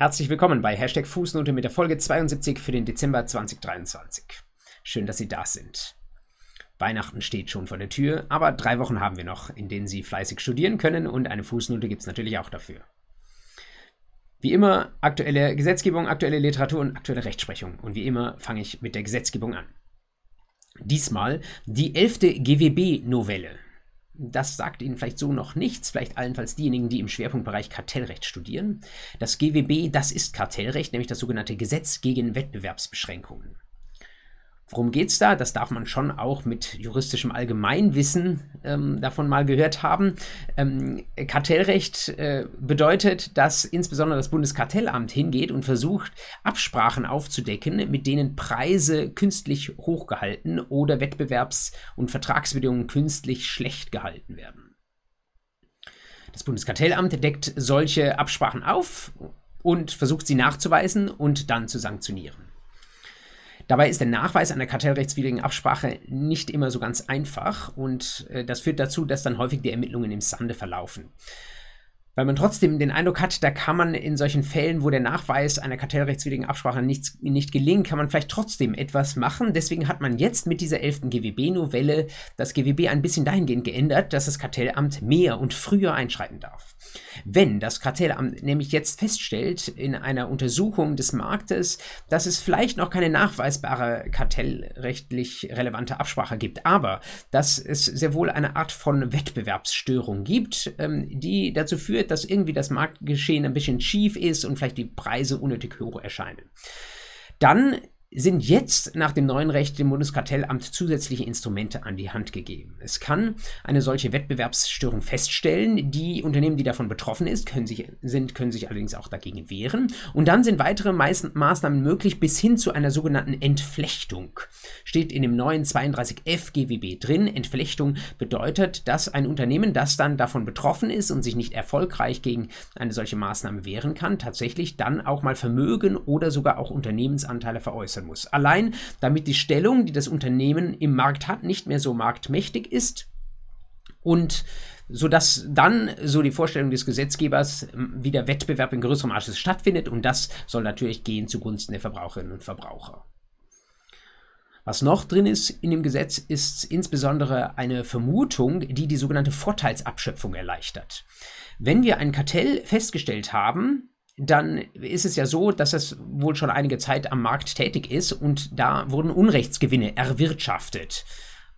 Herzlich willkommen bei Hashtag Fußnote mit der Folge 72 für den Dezember 2023. Schön, dass Sie da sind. Weihnachten steht schon vor der Tür, aber drei Wochen haben wir noch, in denen Sie fleißig studieren können und eine Fußnote gibt es natürlich auch dafür. Wie immer aktuelle Gesetzgebung, aktuelle Literatur und aktuelle Rechtsprechung. Und wie immer fange ich mit der Gesetzgebung an. Diesmal die elfte GWB-Novelle. Das sagt Ihnen vielleicht so noch nichts, vielleicht allenfalls diejenigen, die im Schwerpunktbereich Kartellrecht studieren. Das GWB, das ist Kartellrecht, nämlich das sogenannte Gesetz gegen Wettbewerbsbeschränkungen. Worum geht es da? Das darf man schon auch mit juristischem Allgemeinwissen ähm, davon mal gehört haben. Ähm, Kartellrecht äh, bedeutet, dass insbesondere das Bundeskartellamt hingeht und versucht, Absprachen aufzudecken, mit denen Preise künstlich hochgehalten oder Wettbewerbs- und Vertragsbedingungen künstlich schlecht gehalten werden. Das Bundeskartellamt deckt solche Absprachen auf und versucht sie nachzuweisen und dann zu sanktionieren. Dabei ist der Nachweis einer kartellrechtswidrigen Absprache nicht immer so ganz einfach und äh, das führt dazu, dass dann häufig die Ermittlungen im Sande verlaufen weil man trotzdem den Eindruck hat, da kann man in solchen Fällen, wo der Nachweis einer kartellrechtswidrigen Absprache nicht, nicht gelingt, kann man vielleicht trotzdem etwas machen. Deswegen hat man jetzt mit dieser 11. GWB-Novelle das GWB ein bisschen dahingehend geändert, dass das Kartellamt mehr und früher einschreiten darf. Wenn das Kartellamt nämlich jetzt feststellt in einer Untersuchung des Marktes, dass es vielleicht noch keine nachweisbare kartellrechtlich relevante Absprache gibt, aber dass es sehr wohl eine Art von Wettbewerbsstörung gibt, ähm, die dazu führt, dass irgendwie das Marktgeschehen ein bisschen schief ist und vielleicht die Preise unnötig hoch erscheinen. Dann sind jetzt nach dem neuen Recht dem Bundeskartellamt zusätzliche Instrumente an die Hand gegeben. Es kann eine solche Wettbewerbsstörung feststellen. Die Unternehmen, die davon betroffen ist, können sich, sind, können sich allerdings auch dagegen wehren. Und dann sind weitere Maßnahmen möglich bis hin zu einer sogenannten Entflechtung. Steht in dem neuen 32f GWB drin. Entflechtung bedeutet, dass ein Unternehmen, das dann davon betroffen ist und sich nicht erfolgreich gegen eine solche Maßnahme wehren kann, tatsächlich dann auch mal Vermögen oder sogar auch Unternehmensanteile veräußert verbessern muss. Allein damit die Stellung, die das Unternehmen im Markt hat, nicht mehr so marktmächtig ist und sodass dann, so die Vorstellung des Gesetzgebers, wieder Wettbewerb in größerem Maße stattfindet und das soll natürlich gehen zugunsten der Verbraucherinnen und Verbraucher. Was noch drin ist in dem Gesetz, ist insbesondere eine Vermutung, die die sogenannte Vorteilsabschöpfung erleichtert. Wenn wir ein Kartell festgestellt haben, dann ist es ja so, dass es wohl schon einige Zeit am Markt tätig ist und da wurden Unrechtsgewinne erwirtschaftet.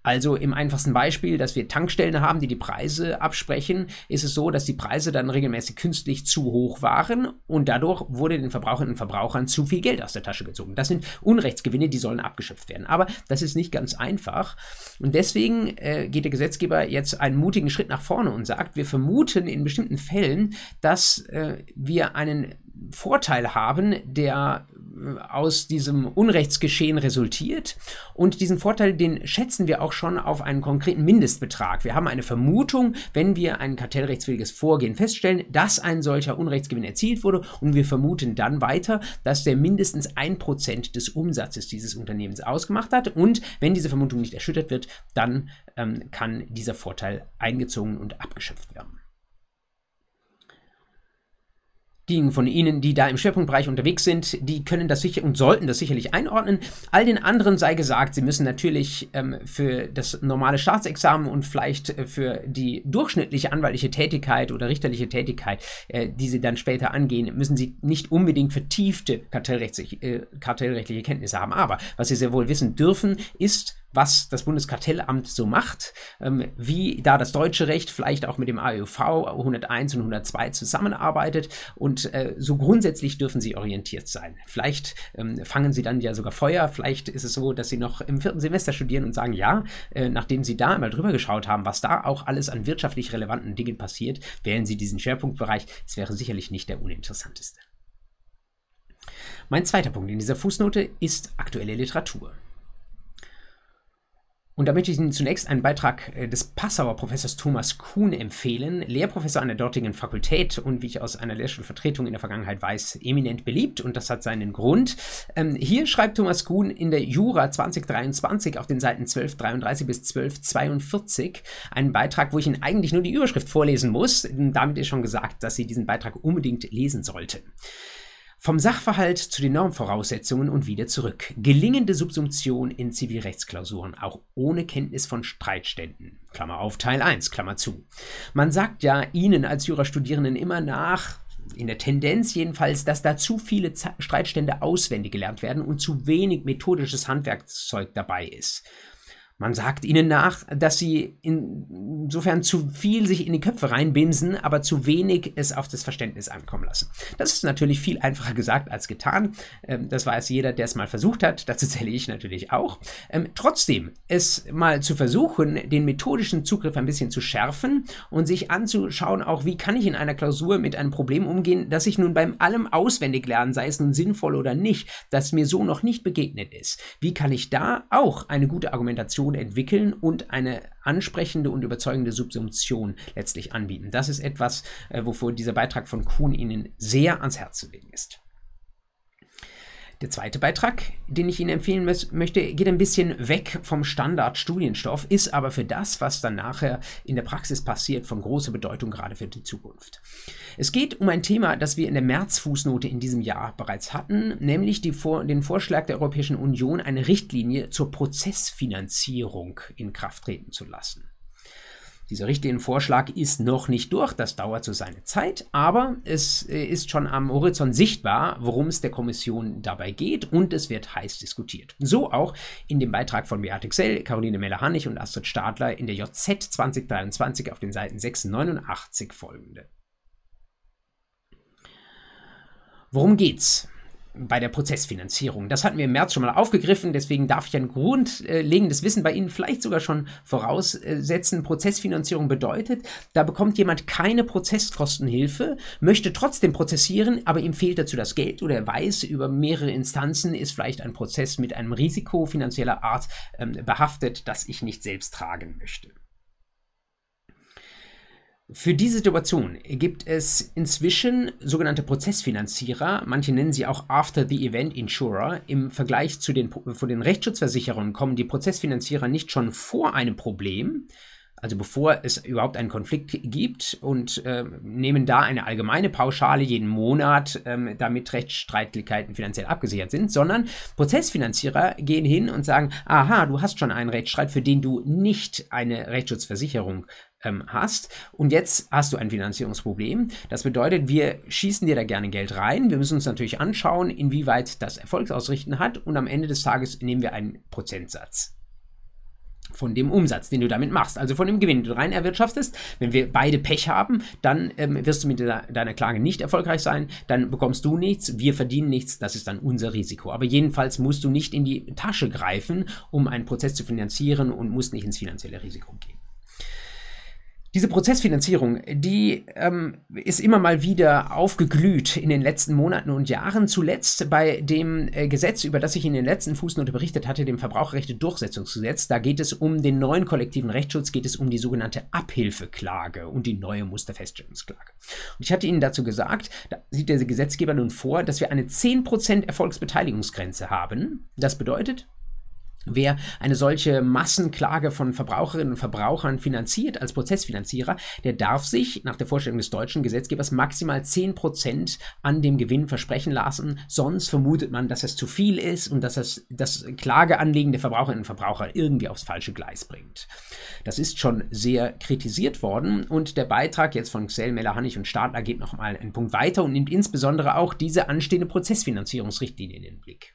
Also im einfachsten Beispiel, dass wir Tankstellen haben, die die Preise absprechen, ist es so, dass die Preise dann regelmäßig künstlich zu hoch waren und dadurch wurde den Verbraucherinnen und Verbrauchern zu viel Geld aus der Tasche gezogen. Das sind Unrechtsgewinne, die sollen abgeschöpft werden. Aber das ist nicht ganz einfach und deswegen äh, geht der Gesetzgeber jetzt einen mutigen Schritt nach vorne und sagt, wir vermuten in bestimmten Fällen, dass äh, wir einen Vorteil haben, der aus diesem Unrechtsgeschehen resultiert. Und diesen Vorteil, den schätzen wir auch schon auf einen konkreten Mindestbetrag. Wir haben eine Vermutung, wenn wir ein kartellrechtswidriges Vorgehen feststellen, dass ein solcher Unrechtsgewinn erzielt wurde und wir vermuten dann weiter, dass der mindestens ein Prozent des Umsatzes dieses Unternehmens ausgemacht hat. Und wenn diese Vermutung nicht erschüttert wird, dann ähm, kann dieser Vorteil eingezogen und abgeschöpft werden. Diejenigen von Ihnen, die da im Schwerpunktbereich unterwegs sind, die können das sicher und sollten das sicherlich einordnen. All den anderen sei gesagt, sie müssen natürlich ähm, für das normale Staatsexamen und vielleicht äh, für die durchschnittliche anwaltliche Tätigkeit oder richterliche Tätigkeit, äh, die sie dann später angehen, müssen sie nicht unbedingt vertiefte kartellrechtliche, äh, kartellrechtliche Kenntnisse haben. Aber was sie sehr wohl wissen dürfen, ist, was das Bundeskartellamt so macht, ähm, wie da das deutsche Recht vielleicht auch mit dem AEUV 101 und 102 zusammenarbeitet und äh, so grundsätzlich dürfen Sie orientiert sein. Vielleicht ähm, fangen Sie dann ja sogar Feuer, vielleicht ist es so, dass Sie noch im vierten Semester studieren und sagen, ja, äh, nachdem Sie da einmal drüber geschaut haben, was da auch alles an wirtschaftlich relevanten Dingen passiert, wählen Sie diesen Schwerpunktbereich. Es wäre sicherlich nicht der uninteressanteste. Mein zweiter Punkt in dieser Fußnote ist aktuelle Literatur. Und da möchte ich Ihnen zunächst einen Beitrag äh, des Passauer Professors Thomas Kuhn empfehlen, Lehrprofessor an der dortigen Fakultät und wie ich aus einer Lehrstuhlvertretung in der Vergangenheit weiß, eminent beliebt und das hat seinen Grund. Ähm, hier schreibt Thomas Kuhn in der Jura 2023 auf den Seiten 1233 bis 1242 einen Beitrag, wo ich Ihnen eigentlich nur die Überschrift vorlesen muss. Damit ist schon gesagt, dass Sie diesen Beitrag unbedingt lesen sollten. Vom Sachverhalt zu den Normvoraussetzungen und wieder zurück. Gelingende Subsumption in Zivilrechtsklausuren, auch ohne Kenntnis von Streitständen. Klammer auf, Teil 1, Klammer zu. Man sagt ja Ihnen als Jurastudierenden immer nach, in der Tendenz jedenfalls, dass da zu viele Streitstände auswendig gelernt werden und zu wenig methodisches Handwerkszeug dabei ist. Man sagt ihnen nach, dass sie insofern zu viel sich in die Köpfe reinbimsen, aber zu wenig es auf das Verständnis ankommen lassen. Das ist natürlich viel einfacher gesagt als getan. Ähm, das weiß jeder, der es mal versucht hat. Dazu zähle ich natürlich auch. Ähm, trotzdem, es mal zu versuchen, den methodischen Zugriff ein bisschen zu schärfen und sich anzuschauen, auch wie kann ich in einer Klausur mit einem Problem umgehen, das ich nun beim allem auswendig lernen, sei es nun sinnvoll oder nicht, das mir so noch nicht begegnet ist. Wie kann ich da auch eine gute Argumentation Methode entwickeln und eine ansprechende und überzeugende Subsumption letztlich anbieten. Das ist etwas, äh, wovor dieser Beitrag von Kuhn Ihnen sehr ans Herz zu legen ist. Der zweite Beitrag, den ich Ihnen empfehlen möchte, geht ein bisschen weg vom Standardstudienstoff, ist aber für das, was dann nachher in der Praxis passiert, von großer Bedeutung gerade für die Zukunft. Es geht um ein Thema, das wir in der Märzfußnote in diesem Jahr bereits hatten, nämlich Vor den Vorschlag der Europäischen Union, eine Richtlinie zur Prozessfinanzierung in Kraft treten zu lassen. Dieser Richtlinienvorschlag ist noch nicht durch, das dauert so seine Zeit, aber es äh, ist schon am Horizont sichtbar, worum es der Kommission dabei geht und es wird heiß diskutiert. So auch in dem Beitrag von Beate Xell, Caroline Meller-Hannig und Astrid Stadler in der JZ 2023 auf den Seiten 689 folgende. Worum geht's? Bei der Prozessfinanzierung. Das hatten wir im März schon mal aufgegriffen, deswegen darf ich ein grundlegendes Wissen bei Ihnen vielleicht sogar schon voraussetzen. Prozessfinanzierung bedeutet, da bekommt jemand keine Prozesskostenhilfe, möchte trotzdem prozessieren, aber ihm fehlt dazu das Geld oder er weiß, über mehrere Instanzen ist vielleicht ein Prozess mit einem Risiko finanzieller Art ähm, behaftet, das ich nicht selbst tragen möchte. Für diese Situation gibt es inzwischen sogenannte Prozessfinanzierer, manche nennen sie auch After-the-Event Insurer. Im Vergleich zu den, von den Rechtsschutzversicherungen kommen die Prozessfinanzierer nicht schon vor einem Problem, also bevor es überhaupt einen Konflikt gibt und äh, nehmen da eine allgemeine Pauschale jeden Monat, ähm, damit Rechtsstreitlichkeiten finanziell abgesichert sind, sondern Prozessfinanzierer gehen hin und sagen, aha, du hast schon einen Rechtsstreit, für den du nicht eine Rechtsschutzversicherung ähm, hast. Und jetzt hast du ein Finanzierungsproblem. Das bedeutet, wir schießen dir da gerne Geld rein. Wir müssen uns natürlich anschauen, inwieweit das Erfolgsausrichten hat. Und am Ende des Tages nehmen wir einen Prozentsatz von dem Umsatz, den du damit machst, also von dem Gewinn, den du rein erwirtschaftest. Wenn wir beide Pech haben, dann ähm, wirst du mit de deiner Klage nicht erfolgreich sein, dann bekommst du nichts, wir verdienen nichts, das ist dann unser Risiko. Aber jedenfalls musst du nicht in die Tasche greifen, um einen Prozess zu finanzieren und musst nicht ins finanzielle Risiko gehen. Diese Prozessfinanzierung, die ähm, ist immer mal wieder aufgeglüht in den letzten Monaten und Jahren. Zuletzt bei dem äh, Gesetz, über das ich in den letzten Fußnote berichtet hatte, dem Verbraucherrechte-Durchsetzungsgesetz. Da geht es um den neuen kollektiven Rechtsschutz, geht es um die sogenannte Abhilfeklage und die neue Musterfeststellungsklage. Und ich hatte Ihnen dazu gesagt, da sieht der Gesetzgeber nun vor, dass wir eine 10% Erfolgsbeteiligungsgrenze haben. Das bedeutet, Wer eine solche Massenklage von Verbraucherinnen und Verbrauchern finanziert als Prozessfinanzierer, der darf sich nach der Vorstellung des deutschen Gesetzgebers maximal 10% an dem Gewinn versprechen lassen. Sonst vermutet man, dass es zu viel ist und dass es das Klageanliegen der Verbraucherinnen und Verbraucher irgendwie aufs falsche Gleis bringt. Das ist schon sehr kritisiert worden und der Beitrag jetzt von Xell, Meller, Hannig und Stadler geht nochmal einen Punkt weiter und nimmt insbesondere auch diese anstehende Prozessfinanzierungsrichtlinie in den Blick.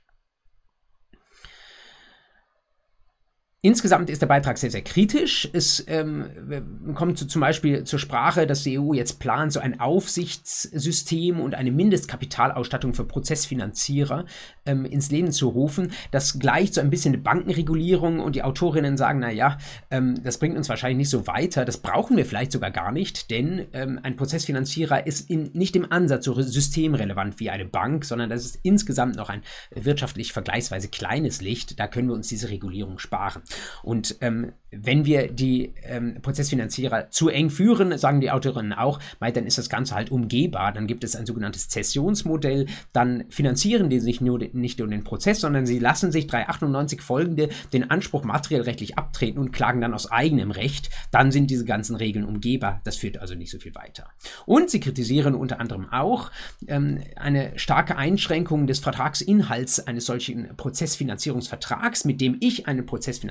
Insgesamt ist der Beitrag sehr, sehr kritisch. Es ähm, kommt zu, zum Beispiel zur Sprache, dass die EU jetzt plant, so ein Aufsichtssystem und eine Mindestkapitalausstattung für Prozessfinanzierer ähm, ins Leben zu rufen. Das gleicht so ein bisschen eine Bankenregulierung und die Autorinnen sagen, naja, ähm, das bringt uns wahrscheinlich nicht so weiter. Das brauchen wir vielleicht sogar gar nicht, denn ähm, ein Prozessfinanzierer ist in, nicht im Ansatz so systemrelevant wie eine Bank, sondern das ist insgesamt noch ein wirtschaftlich vergleichsweise kleines Licht. Da können wir uns diese Regulierung sparen. Und ähm, wenn wir die ähm, Prozessfinanzierer zu eng führen, sagen die Autorinnen auch, weil dann ist das Ganze halt umgehbar. Dann gibt es ein sogenanntes Zessionsmodell. Dann finanzieren die sich nur nicht nur den Prozess, sondern sie lassen sich 398 folgende den Anspruch materiell rechtlich abtreten und klagen dann aus eigenem Recht. Dann sind diese ganzen Regeln umgehbar. Das führt also nicht so viel weiter. Und sie kritisieren unter anderem auch ähm, eine starke Einschränkung des Vertragsinhalts eines solchen Prozessfinanzierungsvertrags, mit dem ich einen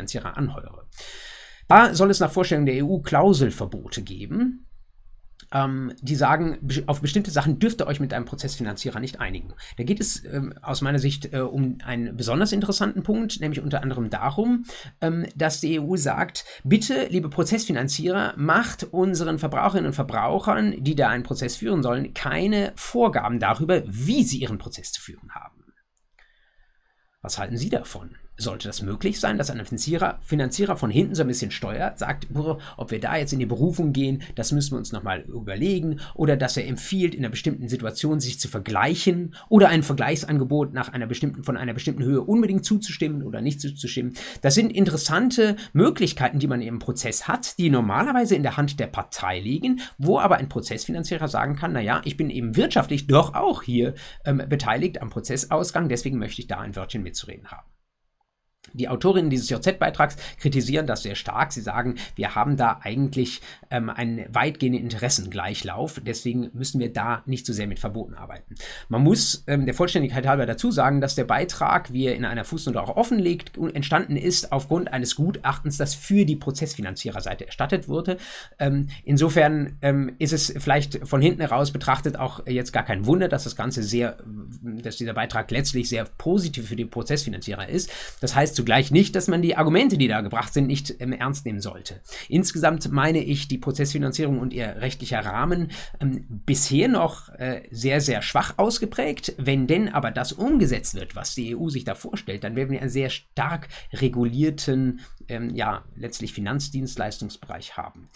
Prozessfinanzierer anheuere. Da soll es nach Vorstellung der EU Klauselverbote geben, ähm, die sagen, auf bestimmte Sachen dürft ihr euch mit einem Prozessfinanzierer nicht einigen. Da geht es ähm, aus meiner Sicht äh, um einen besonders interessanten Punkt, nämlich unter anderem darum, ähm, dass die EU sagt, bitte, liebe Prozessfinanzierer, macht unseren Verbraucherinnen und Verbrauchern, die da einen Prozess führen sollen, keine Vorgaben darüber, wie sie ihren Prozess zu führen haben. Was halten Sie davon? Sollte das möglich sein, dass ein Finanzierer, Finanzierer von hinten so ein bisschen steuert, sagt, ob wir da jetzt in die Berufung gehen, das müssen wir uns nochmal überlegen, oder dass er empfiehlt, in einer bestimmten Situation sich zu vergleichen oder ein Vergleichsangebot nach einer bestimmten, von einer bestimmten Höhe unbedingt zuzustimmen oder nicht zuzustimmen. Das sind interessante Möglichkeiten, die man im Prozess hat, die normalerweise in der Hand der Partei liegen, wo aber ein Prozessfinanzierer sagen kann, naja, ich bin eben wirtschaftlich doch auch hier ähm, beteiligt am Prozessausgang, deswegen möchte ich da ein Wörtchen mitzureden haben. Die Autorinnen dieses JZ-Beitrags kritisieren das sehr stark. Sie sagen, wir haben da eigentlich ähm, einen weitgehenden Interessengleichlauf, deswegen müssen wir da nicht so sehr mit Verboten arbeiten. Man muss ähm, der Vollständigkeit halber dazu sagen, dass der Beitrag, wie er in einer Fußnote auch offenlegt, entstanden ist aufgrund eines Gutachtens, das für die Prozessfinanziererseite erstattet wurde. Ähm, insofern ähm, ist es vielleicht von hinten heraus betrachtet auch jetzt gar kein Wunder, dass das Ganze sehr, dass dieser Beitrag letztlich sehr positiv für die Prozessfinanzierer ist. Das heißt, zugleich nicht, dass man die Argumente, die da gebracht sind, nicht ähm, ernst nehmen sollte. Insgesamt meine ich die Prozessfinanzierung und ihr rechtlicher Rahmen ähm, bisher noch äh, sehr, sehr schwach ausgeprägt. Wenn denn aber das umgesetzt wird, was die EU sich da vorstellt, dann werden wir einen sehr stark regulierten, ähm, ja, letztlich Finanzdienstleistungsbereich haben.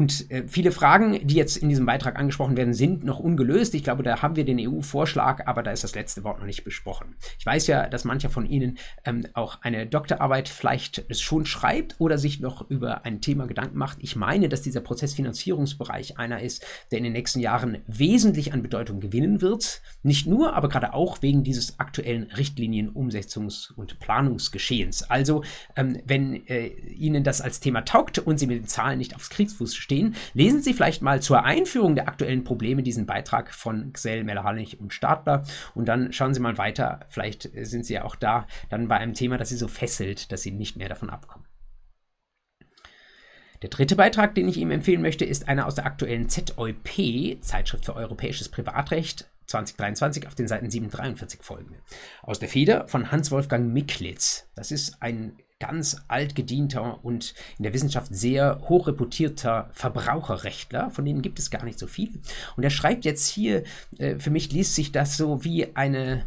Und äh, viele Fragen, die jetzt in diesem Beitrag angesprochen werden, sind noch ungelöst. Ich glaube, da haben wir den EU-Vorschlag, aber da ist das letzte Wort noch nicht besprochen. Ich weiß ja, dass mancher von Ihnen ähm, auch eine Doktorarbeit vielleicht schon schreibt oder sich noch über ein Thema Gedanken macht. Ich meine, dass dieser Prozessfinanzierungsbereich einer ist, der in den nächsten Jahren wesentlich an Bedeutung gewinnen wird. Nicht nur, aber gerade auch wegen dieses aktuellen Richtlinienumsetzungs- und Planungsgeschehens. Also, ähm, wenn äh, Ihnen das als Thema taugt und Sie mit den Zahlen nicht aufs Kriegsfuß stehen, lesen Sie vielleicht mal zur Einführung der aktuellen Probleme diesen Beitrag von Xell, Mellerhallig und Stadler und dann schauen Sie mal weiter. Vielleicht sind Sie ja auch da dann bei einem Thema, das Sie so fesselt, dass Sie nicht mehr davon abkommen. Der dritte Beitrag, den ich Ihnen empfehlen möchte, ist einer aus der aktuellen ZEP, Zeitschrift für europäisches Privatrecht, 2023 auf den Seiten 743 folgende. Aus der Feder von Hans-Wolfgang Miklitz. Das ist ein ganz altgedienter und in der Wissenschaft sehr hochreputierter Verbraucherrechtler, von denen gibt es gar nicht so viele. Und er schreibt jetzt hier, äh, für mich liest sich das so wie eine,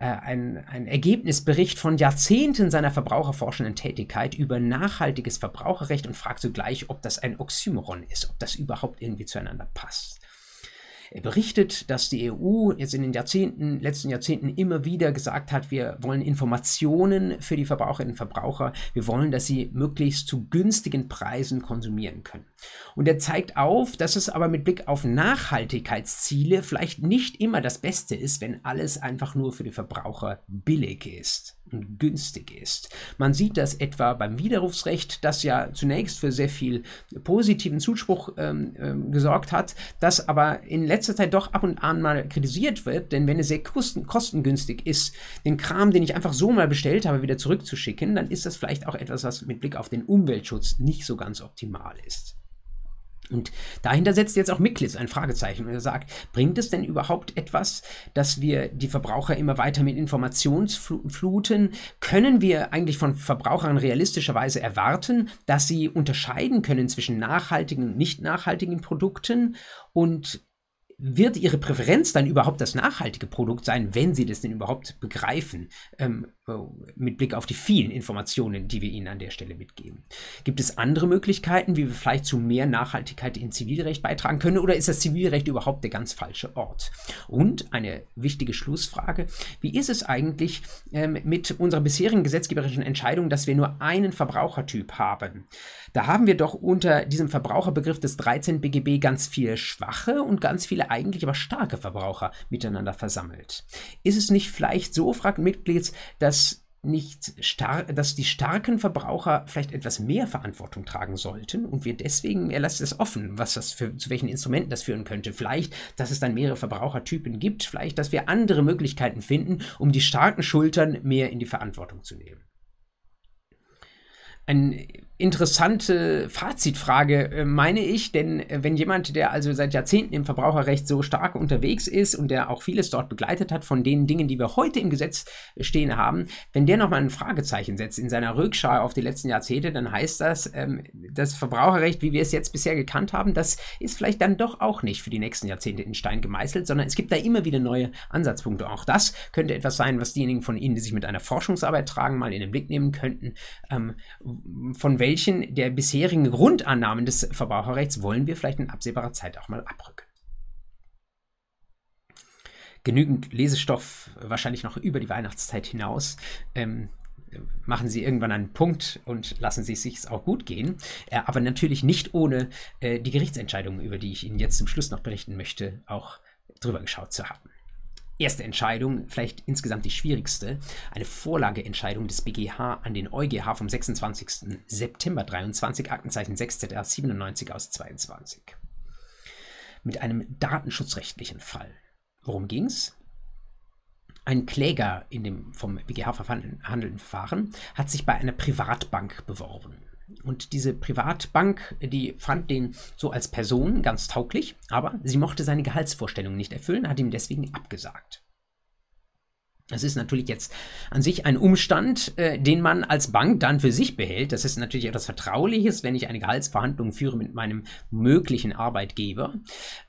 äh, ein, ein Ergebnisbericht von Jahrzehnten seiner verbraucherforschenden Tätigkeit über nachhaltiges Verbraucherrecht und fragt zugleich, ob das ein Oxymoron ist, ob das überhaupt irgendwie zueinander passt. Er berichtet, dass die EU jetzt in den Jahrzehnten, letzten Jahrzehnten immer wieder gesagt hat, wir wollen Informationen für die Verbraucherinnen und Verbraucher, wir wollen, dass sie möglichst zu günstigen Preisen konsumieren können. Und er zeigt auf, dass es aber mit Blick auf Nachhaltigkeitsziele vielleicht nicht immer das Beste ist, wenn alles einfach nur für die Verbraucher billig ist und günstig ist. Man sieht das etwa beim Widerrufsrecht, das ja zunächst für sehr viel positiven Zuspruch ähm, ähm, gesorgt hat, das aber in letzter Zeit doch ab und an mal kritisiert wird, denn wenn es sehr kosten kostengünstig ist, den Kram, den ich einfach so mal bestellt habe, wieder zurückzuschicken, dann ist das vielleicht auch etwas, was mit Blick auf den Umweltschutz nicht so ganz optimal ist. Und dahinter setzt jetzt auch Miklitz ein Fragezeichen und er sagt, bringt es denn überhaupt etwas, dass wir die Verbraucher immer weiter mit Informationen fluten? Können wir eigentlich von Verbrauchern realistischerweise erwarten, dass sie unterscheiden können zwischen nachhaltigen und nicht nachhaltigen Produkten? Und wird Ihre Präferenz dann überhaupt das nachhaltige Produkt sein, wenn Sie das denn überhaupt begreifen, ähm, äh, mit Blick auf die vielen Informationen, die wir Ihnen an der Stelle mitgeben? Gibt es andere Möglichkeiten, wie wir vielleicht zu mehr Nachhaltigkeit in Zivilrecht beitragen können, oder ist das Zivilrecht überhaupt der ganz falsche Ort? Und eine wichtige Schlussfrage, wie ist es eigentlich ähm, mit unserer bisherigen gesetzgeberischen Entscheidung, dass wir nur einen Verbrauchertyp haben? Da haben wir doch unter diesem Verbraucherbegriff des 13 BGB ganz viele schwache und ganz viele eigentlich aber starke Verbraucher miteinander versammelt. Ist es nicht vielleicht so, fragt Mitglieds, dass nicht stark, dass die starken Verbraucher vielleicht etwas mehr Verantwortung tragen sollten und wir deswegen, er lässt es offen, was das für, zu welchen Instrumenten das führen könnte. Vielleicht, dass es dann mehrere Verbrauchertypen gibt, vielleicht, dass wir andere Möglichkeiten finden, um die starken Schultern mehr in die Verantwortung zu nehmen. Ein interessante Fazitfrage, äh, meine ich, denn äh, wenn jemand, der also seit Jahrzehnten im Verbraucherrecht so stark unterwegs ist und der auch vieles dort begleitet hat von den Dingen, die wir heute im Gesetz stehen haben, wenn der nochmal ein Fragezeichen setzt in seiner Rückschau auf die letzten Jahrzehnte, dann heißt das, ähm, das Verbraucherrecht, wie wir es jetzt bisher gekannt haben, das ist vielleicht dann doch auch nicht für die nächsten Jahrzehnte in Stein gemeißelt, sondern es gibt da immer wieder neue Ansatzpunkte. Auch das könnte etwas sein, was diejenigen von Ihnen, die sich mit einer Forschungsarbeit tragen, mal in den Blick nehmen könnten, ähm, von welchen welchen der bisherigen Grundannahmen des Verbraucherrechts wollen wir vielleicht in absehbarer Zeit auch mal abrücken. Genügend Lesestoff, wahrscheinlich noch über die Weihnachtszeit hinaus. Ähm, machen Sie irgendwann einen Punkt und lassen Sie es sich auch gut gehen. Äh, aber natürlich nicht ohne äh, die Gerichtsentscheidungen, über die ich Ihnen jetzt zum Schluss noch berichten möchte, auch drüber geschaut zu haben erste Entscheidung, vielleicht insgesamt die schwierigste, eine Vorlageentscheidung des BGH an den EuGH vom 26. September 23, Aktenzeichen 6 ZR 97 aus 22. Mit einem datenschutzrechtlichen Fall. Worum ging's? Ein Kläger in dem vom BGH verhandelten Verfahren hat sich bei einer Privatbank beworben. Und diese Privatbank, die fand den so als Person ganz tauglich, aber sie mochte seine Gehaltsvorstellungen nicht erfüllen, hat ihm deswegen abgesagt. Das ist natürlich jetzt an sich ein Umstand, äh, den man als Bank dann für sich behält. Das ist natürlich etwas Vertrauliches, wenn ich eine Gehaltsverhandlung führe mit meinem möglichen Arbeitgeber.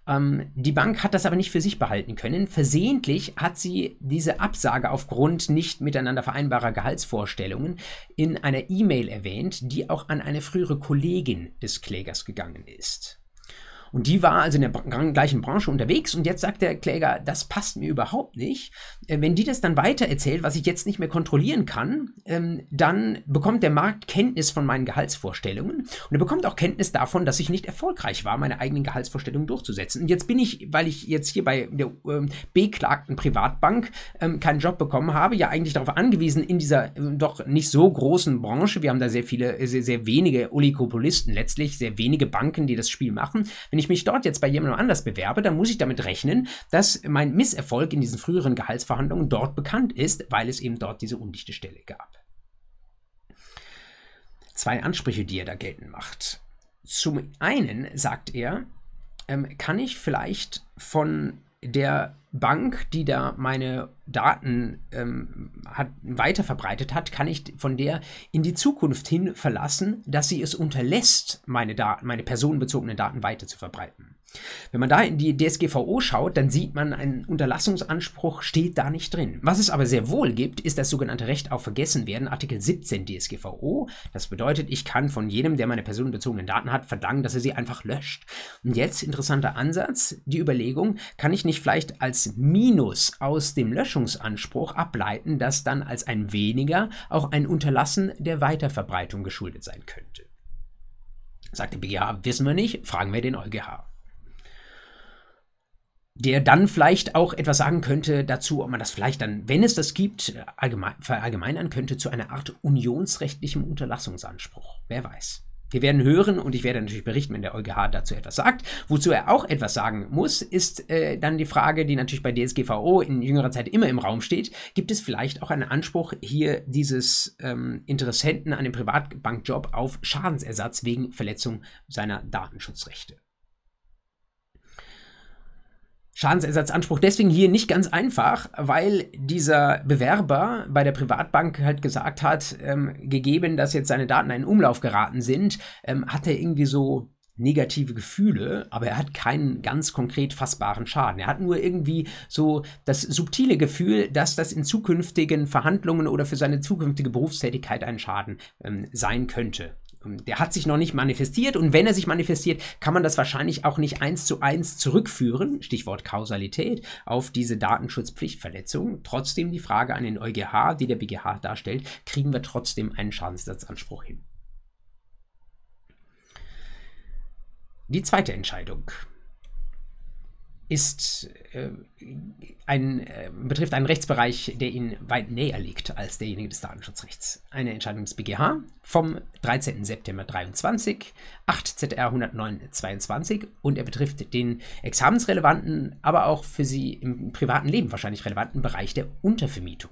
Ähm, die Bank hat das aber nicht für sich behalten können. Versehentlich hat sie diese Absage aufgrund nicht miteinander vereinbarer Gehaltsvorstellungen in einer E-Mail erwähnt, die auch an eine frühere Kollegin des Klägers gegangen ist. Und die war also in der gleichen Branche unterwegs und jetzt sagt der Kläger, das passt mir überhaupt nicht. Äh, wenn die das dann weiter erzählt, was ich jetzt nicht mehr kontrollieren kann, ähm, dann bekommt der Markt Kenntnis von meinen Gehaltsvorstellungen und er bekommt auch Kenntnis davon, dass ich nicht erfolgreich war, meine eigenen Gehaltsvorstellungen durchzusetzen. Und jetzt bin ich, weil ich jetzt hier bei der ähm, beklagten Privatbank ähm, keinen Job bekommen habe, ja eigentlich darauf angewiesen, in dieser äh, doch nicht so großen Branche, wir haben da sehr viele, sehr, sehr wenige Oligopolisten letztlich, sehr wenige Banken, die das Spiel machen. Wenn ich mich dort jetzt bei jemandem anders bewerbe, dann muss ich damit rechnen, dass mein Misserfolg in diesen früheren Gehaltsverhandlungen dort bekannt ist, weil es eben dort diese undichte Stelle gab. Zwei Ansprüche, die er da geltend macht. Zum einen sagt er, ähm, kann ich vielleicht von der Bank, die da meine Daten ähm, hat, weiterverbreitet hat, kann ich von der in die Zukunft hin verlassen, dass sie es unterlässt, meine, Daten, meine personenbezogenen Daten weiter zu verbreiten. Wenn man da in die DSGVO schaut, dann sieht man, ein Unterlassungsanspruch steht da nicht drin. Was es aber sehr wohl gibt, ist das sogenannte Recht auf Vergessenwerden, Artikel 17 DSGVO. Das bedeutet, ich kann von jedem, der meine personenbezogenen Daten hat, verlangen, dass er sie einfach löscht. Und jetzt, interessanter Ansatz, die Überlegung, kann ich nicht vielleicht als Minus aus dem Löschungsanspruch ableiten, dass dann als ein weniger auch ein Unterlassen der Weiterverbreitung geschuldet sein könnte? Sagt der BGH, wissen wir nicht, fragen wir den EuGH der dann vielleicht auch etwas sagen könnte dazu, ob man das vielleicht dann, wenn es das gibt, allgemein, verallgemeinern könnte zu einer Art unionsrechtlichem Unterlassungsanspruch. Wer weiß. Wir werden hören und ich werde natürlich berichten, wenn der EuGH dazu etwas sagt. Wozu er auch etwas sagen muss, ist äh, dann die Frage, die natürlich bei DSGVO in jüngerer Zeit immer im Raum steht. Gibt es vielleicht auch einen Anspruch hier dieses ähm, Interessenten an dem Privatbankjob auf Schadensersatz wegen Verletzung seiner Datenschutzrechte? Schadensersatzanspruch deswegen hier nicht ganz einfach, weil dieser Bewerber bei der Privatbank halt gesagt hat, ähm, gegeben, dass jetzt seine Daten in Umlauf geraten sind, ähm, hat er irgendwie so negative Gefühle, aber er hat keinen ganz konkret fassbaren Schaden. Er hat nur irgendwie so das subtile Gefühl, dass das in zukünftigen Verhandlungen oder für seine zukünftige Berufstätigkeit ein Schaden ähm, sein könnte. Ähm, der hat sich noch nicht manifestiert und wenn er sich manifestiert, kann man das wahrscheinlich auch nicht eins zu eins zurückführen, Stichwort Kausalität, auf diese Datenschutzpflichtverletzung. Trotzdem die Frage an den EuGH, die der BGH darstellt, kriegen wir trotzdem einen Schadensersatzanspruch hin. Die zweite Entscheidung ist äh, ein, äh, betrifft einen Rechtsbereich, der Ihnen weit näher liegt als derjenige des Datenschutzrechts. Eine Entscheidung des BGH vom 13. September 23, 8 ZR 109 22 und er betrifft den examensrelevanten, aber auch für Sie im privaten Leben wahrscheinlich relevanten Bereich der Untervermietung.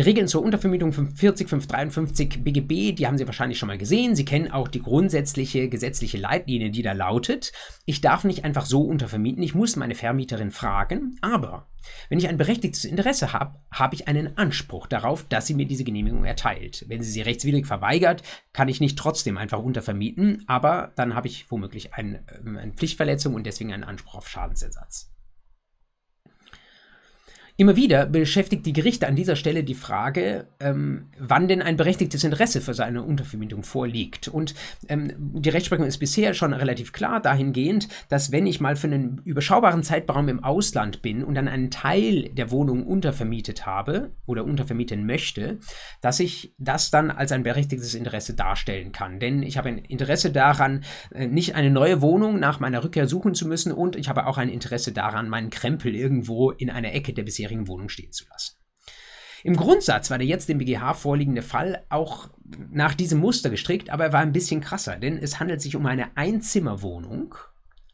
Die Regeln zur Untervermietung 540, 553 BGB, die haben Sie wahrscheinlich schon mal gesehen. Sie kennen auch die grundsätzliche gesetzliche Leitlinie, die da lautet, ich darf nicht einfach so untervermieten, ich muss meine Vermieterin fragen, aber wenn ich ein berechtigtes Interesse habe, habe ich einen Anspruch darauf, dass sie mir diese Genehmigung erteilt. Wenn sie sie rechtswidrig verweigert, kann ich nicht trotzdem einfach untervermieten, aber dann habe ich womöglich ein, ähm, eine Pflichtverletzung und deswegen einen Anspruch auf Schadensersatz. Immer wieder beschäftigt die Gerichte an dieser Stelle die Frage, ähm, wann denn ein berechtigtes Interesse für seine Untervermietung vorliegt. Und ähm, die Rechtsprechung ist bisher schon relativ klar dahingehend, dass wenn ich mal für einen überschaubaren Zeitraum im Ausland bin und dann einen Teil der Wohnung untervermietet habe oder untervermieten möchte, dass ich das dann als ein berechtigtes Interesse darstellen kann. Denn ich habe ein Interesse daran, äh, nicht eine neue Wohnung nach meiner Rückkehr suchen zu müssen und ich habe auch ein Interesse daran, meinen Krempel irgendwo in einer Ecke der bisherigen bisherigen Wohnung stehen zu lassen. Im Grundsatz war der jetzt dem BGH vorliegende Fall auch nach diesem Muster gestrickt, aber er war ein bisschen krasser, denn es handelt sich um eine Einzimmerwohnung,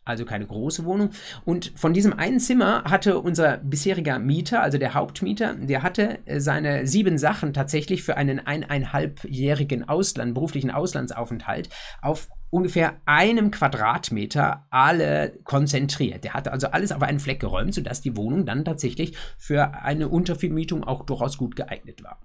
also keine große Wohnung. Und von diesem einen Zimmer hatte unser bisheriger Mieter, also der Hauptmieter, der hatte seine sieben Sachen tatsächlich für einen eineinhalbjährigen Ausland, beruflichen Auslandsaufenthalt auf ungefähr einem Quadratmeter alle konzentriert. Der hatte also alles auf einen Fleck geräumt, sodass die Wohnung dann tatsächlich für eine Untervermietung auch durchaus gut geeignet war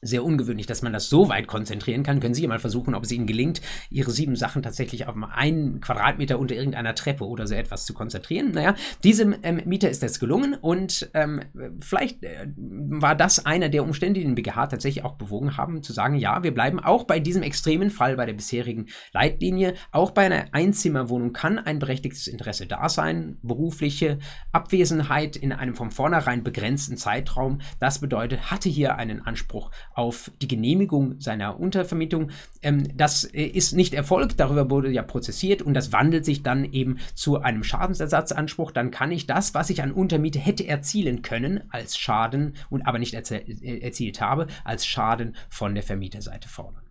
sehr ungewöhnlich, dass man das so weit konzentrieren kann. Können Sie mal versuchen, ob es Ihnen gelingt, Ihre sieben Sachen tatsächlich auf einen Quadratmeter unter irgendeiner Treppe oder so etwas zu konzentrieren. Naja, diesem ähm, Mieter ist das gelungen und ähm, vielleicht äh, war das einer der Umstände, die den BGH tatsächlich auch bewogen haben, zu sagen, ja, wir bleiben auch bei diesem extremen Fall, bei der bisherigen Leitlinie, auch bei einer Einzimmerwohnung kann ein berechtigtes Interesse da sein, berufliche Abwesenheit in einem von vornherein begrenzten Zeitraum. Das bedeutet, hatte hier einen Anspruch auf die Genehmigung seiner Untervermietung. Ähm, das äh, ist nicht erfolgt, darüber wurde ja prozessiert und das wandelt sich dann eben zu einem Schadensersatzanspruch. Dann kann ich das, was ich an Untermiete hätte erzielen können, als Schaden und aber nicht äh, erzielt habe, als Schaden von der Vermieterseite fordern.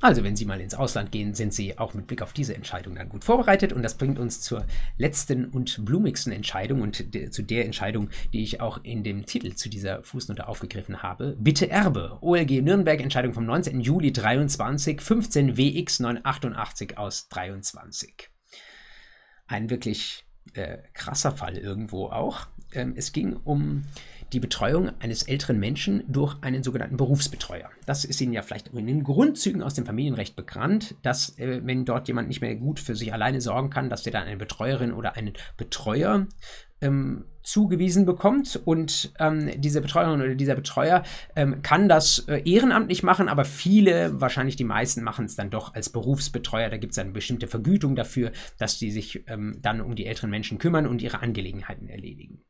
Also, wenn Sie mal ins Ausland gehen, sind Sie auch mit Blick auf diese Entscheidung dann gut vorbereitet. Und das bringt uns zur letzten und blumigsten Entscheidung und de zu der Entscheidung, die ich auch in dem Titel zu dieser Fußnote aufgegriffen habe. Bitte Erbe. OLG Nürnberg, Entscheidung vom 19. Juli 23, 15 WX 988 aus 23. Ein wirklich äh, krasser Fall irgendwo auch. Ähm, es ging um die Betreuung eines älteren Menschen durch einen sogenannten Berufsbetreuer. Das ist Ihnen ja vielleicht in den Grundzügen aus dem Familienrecht bekannt, dass äh, wenn dort jemand nicht mehr gut für sich alleine sorgen kann, dass der dann eine Betreuerin oder einen Betreuer ähm, zugewiesen bekommt und ähm, diese Betreuerin oder dieser Betreuer ähm, kann das äh, ehrenamtlich machen, aber viele, wahrscheinlich die meisten, machen es dann doch als Berufsbetreuer. Da gibt es eine bestimmte Vergütung dafür, dass die sich ähm, dann um die älteren Menschen kümmern und ihre Angelegenheiten erledigen.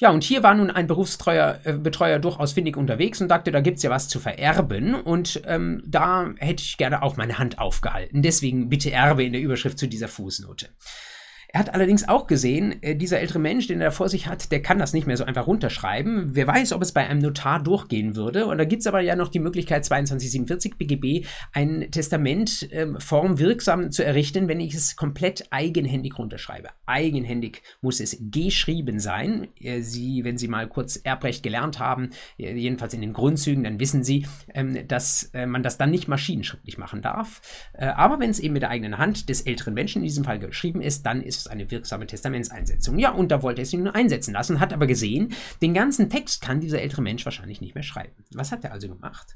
Ja, und hier war nun ein Berufsbetreuer äh, Betreuer durchaus findig unterwegs und dachte, da gibt es ja was zu vererben und ähm, da hätte ich gerne auch meine Hand aufgehalten. Deswegen bitte Erbe in der Überschrift zu dieser Fußnote. Er hat allerdings auch gesehen, äh, dieser ältere Mensch, den er vor sich hat, der kann das nicht mehr so einfach runterschreiben. Wer weiß, ob es bei einem Notar durchgehen würde. Und da gibt es aber ja noch die Möglichkeit, 2247 BGB ein Testament äh, formwirksam zu errichten, wenn ich es komplett eigenhändig runterschreibe. Eigenhändig muss es geschrieben sein. Äh, Sie, wenn Sie mal kurz Erbrecht gelernt haben, äh, jedenfalls in den Grundzügen, dann wissen Sie, ähm, dass äh, man das dann nicht maschinenschriftlich machen darf. Äh, aber wenn es eben mit der eigenen Hand des älteren Menschen in diesem Fall geschrieben ist, dann ist ist es eine wirksame Testamentseinsetzung. Ja, und da wollte er es nun einsetzen lassen, hat aber gesehen, den ganzen Text kann dieser ältere Mensch wahrscheinlich nicht mehr schreiben. Was hat er also gemacht?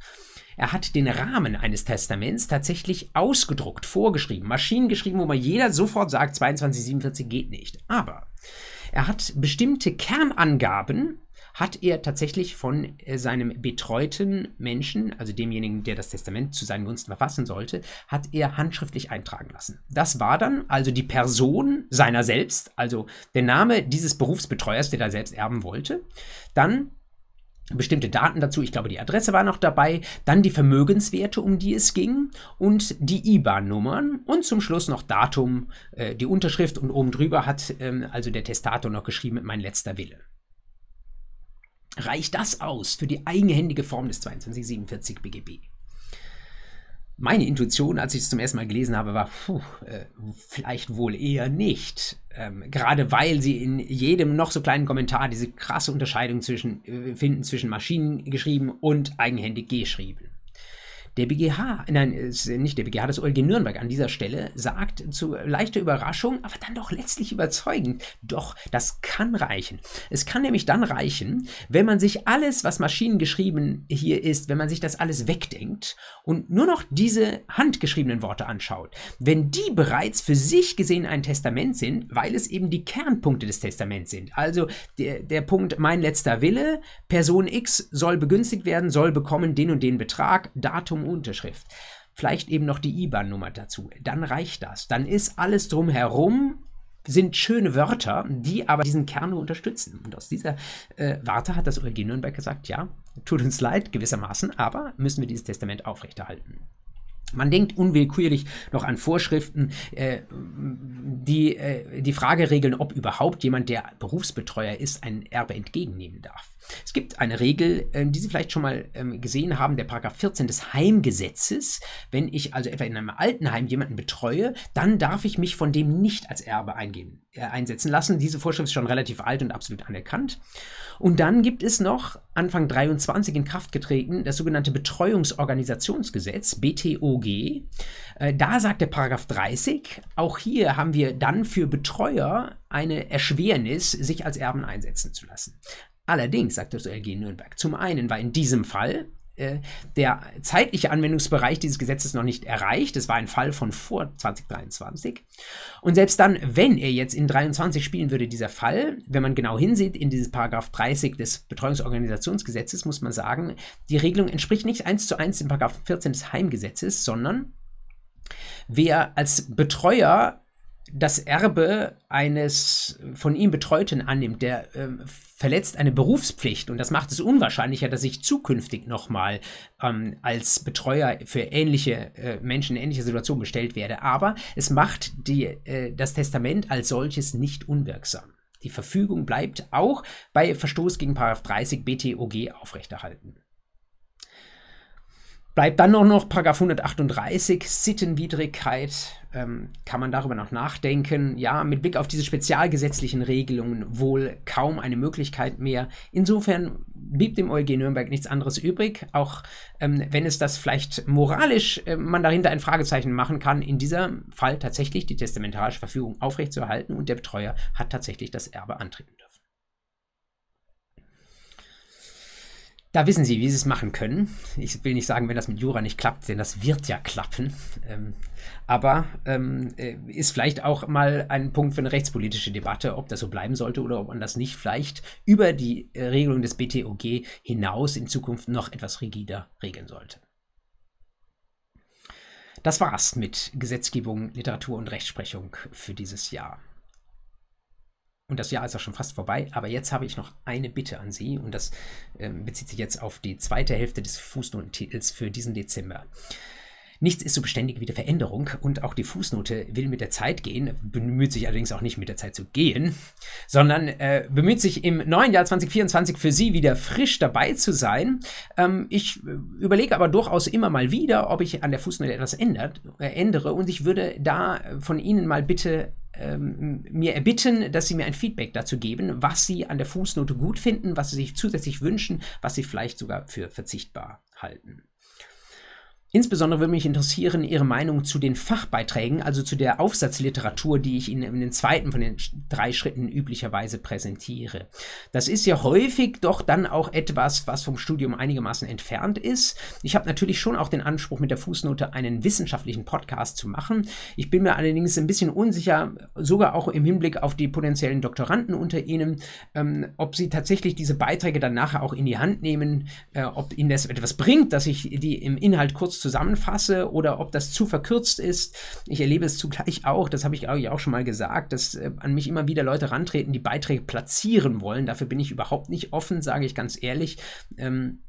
Er hat den Rahmen eines Testaments tatsächlich ausgedruckt, vorgeschrieben, Maschinen geschrieben, wo man jeder sofort sagt, 2247 geht nicht. Aber er hat bestimmte Kernangaben hat er tatsächlich von äh, seinem betreuten Menschen, also demjenigen, der das Testament zu seinen Gunsten verfassen sollte, hat er handschriftlich eintragen lassen. Das war dann also die Person seiner selbst, also der Name dieses Berufsbetreuers, der da selbst erben wollte. Dann bestimmte Daten dazu, ich glaube, die Adresse war noch dabei, dann die Vermögenswerte, um die es ging und die IBAN-Nummern und zum Schluss noch Datum, äh, die Unterschrift und oben drüber hat ähm, also der Testator noch geschrieben, mein letzter Wille. Reicht das aus für die eigenhändige Form des 2247 BGB? Meine Intuition, als ich es zum ersten Mal gelesen habe, war, puh, äh, vielleicht wohl eher nicht. Ähm, gerade weil sie in jedem noch so kleinen Kommentar diese krasse Unterscheidung zwischen, äh, finden zwischen Maschinen geschrieben und eigenhändig geschrieben. Der BGH, nein, nicht der BGH, das OLG Nürnberg an dieser Stelle sagt zu leichter Überraschung, aber dann doch letztlich überzeugend, doch, das kann reichen. Es kann nämlich dann reichen, wenn man sich alles, was maschinengeschrieben hier ist, wenn man sich das alles wegdenkt und nur noch diese handgeschriebenen Worte anschaut. Wenn die bereits für sich gesehen ein Testament sind, weil es eben die Kernpunkte des Testaments sind. Also der, der Punkt, mein letzter Wille, Person X soll begünstigt werden, soll bekommen den und den Betrag, Datum Unterschrift. Vielleicht eben noch die IBAN-Nummer dazu. Dann reicht das. Dann ist alles drumherum sind schöne Wörter, die aber diesen Kern unterstützen. Und aus dieser äh, Warte hat das OLG Nürnberg gesagt, ja, tut uns leid gewissermaßen, aber müssen wir dieses Testament aufrechterhalten. Man denkt unwillkürlich noch an Vorschriften, äh, die äh, die Frage regeln, ob überhaupt jemand, der Berufsbetreuer ist, ein Erbe entgegennehmen darf. Es gibt eine Regel, äh, die Sie vielleicht schon mal ähm, gesehen haben, der Paragraph 14 des Heimgesetzes. Wenn ich also etwa in einem Altenheim jemanden betreue, dann darf ich mich von dem nicht als Erbe eingehen, äh, einsetzen lassen. Diese Vorschrift ist schon relativ alt und absolut anerkannt. Und dann gibt es noch Anfang 23 in Kraft getreten das sogenannte Betreuungsorganisationsgesetz, BTOG. Äh, da sagt der Paragraph 30, auch hier haben wir dann für Betreuer eine Erschwernis, sich als Erben einsetzen zu lassen. Allerdings, sagt das OLG Nürnberg, zum einen war in diesem Fall der zeitliche Anwendungsbereich dieses Gesetzes noch nicht erreicht. Es war ein Fall von vor 2023. Und selbst dann, wenn er jetzt in 23 spielen würde, dieser Fall, wenn man genau hinsieht in dieses Paragraph 30 des Betreuungsorganisationsgesetzes, muss man sagen, die Regelung entspricht nicht eins zu eins dem Paragraph 14 des Heimgesetzes, sondern wer als Betreuer das Erbe eines von ihm Betreuten annimmt, der äh, verletzt eine Berufspflicht und das macht es unwahrscheinlicher, dass ich zukünftig nochmal ähm, als Betreuer für ähnliche äh, Menschen in ähnliche Situationen bestellt werde. Aber es macht die, äh, das Testament als solches nicht unwirksam. Die Verfügung bleibt auch bei Verstoß gegen 30 BTOG aufrechterhalten. Bleibt dann auch noch Paragraph 138, Sittenwidrigkeit. Ähm, kann man darüber noch nachdenken? Ja, mit Blick auf diese spezialgesetzlichen Regelungen wohl kaum eine Möglichkeit mehr. Insofern blieb dem OLG Nürnberg nichts anderes übrig, auch ähm, wenn es das vielleicht moralisch äh, man dahinter ein Fragezeichen machen kann, in diesem Fall tatsächlich die testamentarische Verfügung aufrechtzuerhalten und der Betreuer hat tatsächlich das Erbe antreten dürfen. Da wissen Sie, wie Sie es machen können. Ich will nicht sagen, wenn das mit Jura nicht klappt, denn das wird ja klappen. Ähm, aber ähm, äh, ist vielleicht auch mal ein Punkt für eine rechtspolitische Debatte, ob das so bleiben sollte oder ob man das nicht vielleicht über die äh, Regelung des BTOG hinaus in Zukunft noch etwas rigider regeln sollte. Das war's mit Gesetzgebung, Literatur und Rechtsprechung für dieses Jahr. Und das Jahr ist auch schon fast vorbei, aber jetzt habe ich noch eine Bitte an Sie und das äh, bezieht sich jetzt auf die zweite Hälfte des Fußnotentitels für diesen Dezember. Nichts ist so beständig wie die Veränderung und auch die Fußnote will mit der Zeit gehen, bemüht sich allerdings auch nicht mit der Zeit zu gehen, sondern äh, bemüht sich im neuen Jahr 2024 für Sie wieder frisch dabei zu sein. Ähm, ich äh, überlege aber durchaus immer mal wieder, ob ich an der Fußnote etwas ändert, äh, ändere und ich würde da von Ihnen mal bitte ähm, mir erbitten, dass Sie mir ein Feedback dazu geben, was Sie an der Fußnote gut finden, was Sie sich zusätzlich wünschen, was Sie vielleicht sogar für verzichtbar halten. Insbesondere würde mich interessieren Ihre Meinung zu den Fachbeiträgen, also zu der Aufsatzliteratur, die ich Ihnen in den zweiten von den drei Schritten üblicherweise präsentiere. Das ist ja häufig doch dann auch etwas, was vom Studium einigermaßen entfernt ist. Ich habe natürlich schon auch den Anspruch, mit der Fußnote einen wissenschaftlichen Podcast zu machen. Ich bin mir allerdings ein bisschen unsicher, sogar auch im Hinblick auf die potenziellen Doktoranden unter Ihnen, ähm, ob Sie tatsächlich diese Beiträge dann nachher auch in die Hand nehmen, äh, ob Ihnen das etwas bringt, dass ich die im Inhalt kurz zusammenfasse oder ob das zu verkürzt ist. Ich erlebe es zugleich auch, das habe ich auch schon mal gesagt, dass äh, an mich immer wieder Leute rantreten, die Beiträge platzieren wollen. Dafür bin ich überhaupt nicht offen, sage ich ganz ehrlich. Ähm,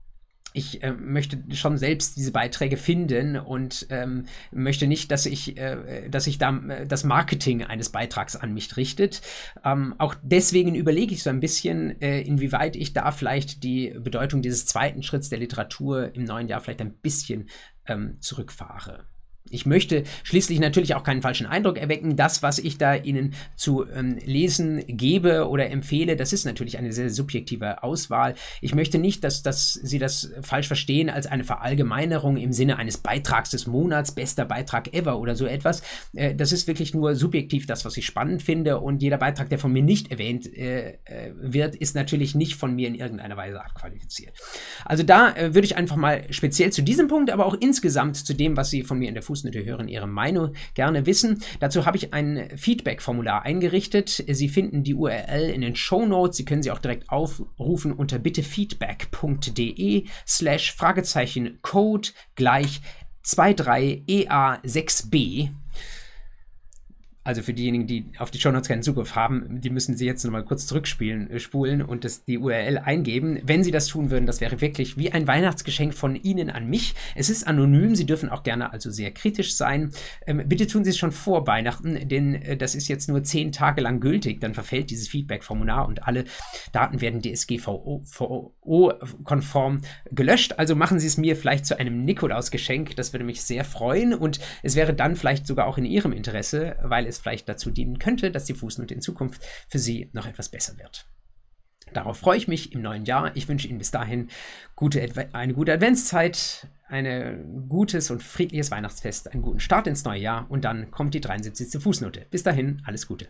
ich äh, möchte schon selbst diese Beiträge finden und ähm, möchte nicht, dass ich, äh, dass ich da äh, das Marketing eines Beitrags an mich richtet. Ähm, auch deswegen überlege ich so ein bisschen, äh, inwieweit ich da vielleicht die Bedeutung dieses zweiten Schritts der Literatur im neuen Jahr vielleicht ein bisschen ähm, zurückfahre. Ich möchte schließlich natürlich auch keinen falschen Eindruck erwecken. Das, was ich da Ihnen zu ähm, lesen gebe oder empfehle, das ist natürlich eine sehr subjektive Auswahl. Ich möchte nicht, dass, dass Sie das falsch verstehen als eine Verallgemeinerung im Sinne eines Beitrags des Monats, bester Beitrag ever oder so etwas. Äh, das ist wirklich nur subjektiv das, was ich spannend finde. Und jeder Beitrag, der von mir nicht erwähnt äh, äh wird, ist natürlich nicht von mir in irgendeiner Weise abqualifiziert. Also da äh, würde ich einfach mal speziell zu diesem Punkt, aber auch insgesamt zu dem, was Sie von mir in der Fuß Fußnote hören Ihre Meinung gerne wissen. Dazu habe ich ein Feedback-Formular eingerichtet. Sie finden die URL in den Show Notes. Sie können sie auch direkt aufrufen unter bittefeedback.de slash Fragezeichen Code gleich 23EA6B. Also für diejenigen, die auf die Shownotes keinen Zugriff haben, die müssen sie jetzt nochmal kurz zurückspielen, äh, spulen und das, die URL eingeben. Wenn sie das tun würden, das wäre wirklich wie ein Weihnachtsgeschenk von Ihnen an mich. Es ist anonym, Sie dürfen auch gerne also sehr kritisch sein. Ähm, bitte tun Sie es schon vor Weihnachten, denn äh, das ist jetzt nur zehn Tage lang gültig. Dann verfällt dieses Feedback-Formular und alle Daten werden DSGVO-konform gelöscht. Also machen Sie es mir vielleicht zu einem Nikolausgeschenk. Das würde mich sehr freuen und es wäre dann vielleicht sogar auch in Ihrem Interesse, weil es es vielleicht dazu dienen könnte, dass die Fußnote in Zukunft für Sie noch etwas besser wird. Darauf freue ich mich im neuen Jahr. Ich wünsche Ihnen bis dahin gute, eine gute Adventszeit, ein gutes und friedliches Weihnachtsfest, einen guten Start ins neue Jahr und dann kommt die 73. Fußnote. Bis dahin, alles Gute.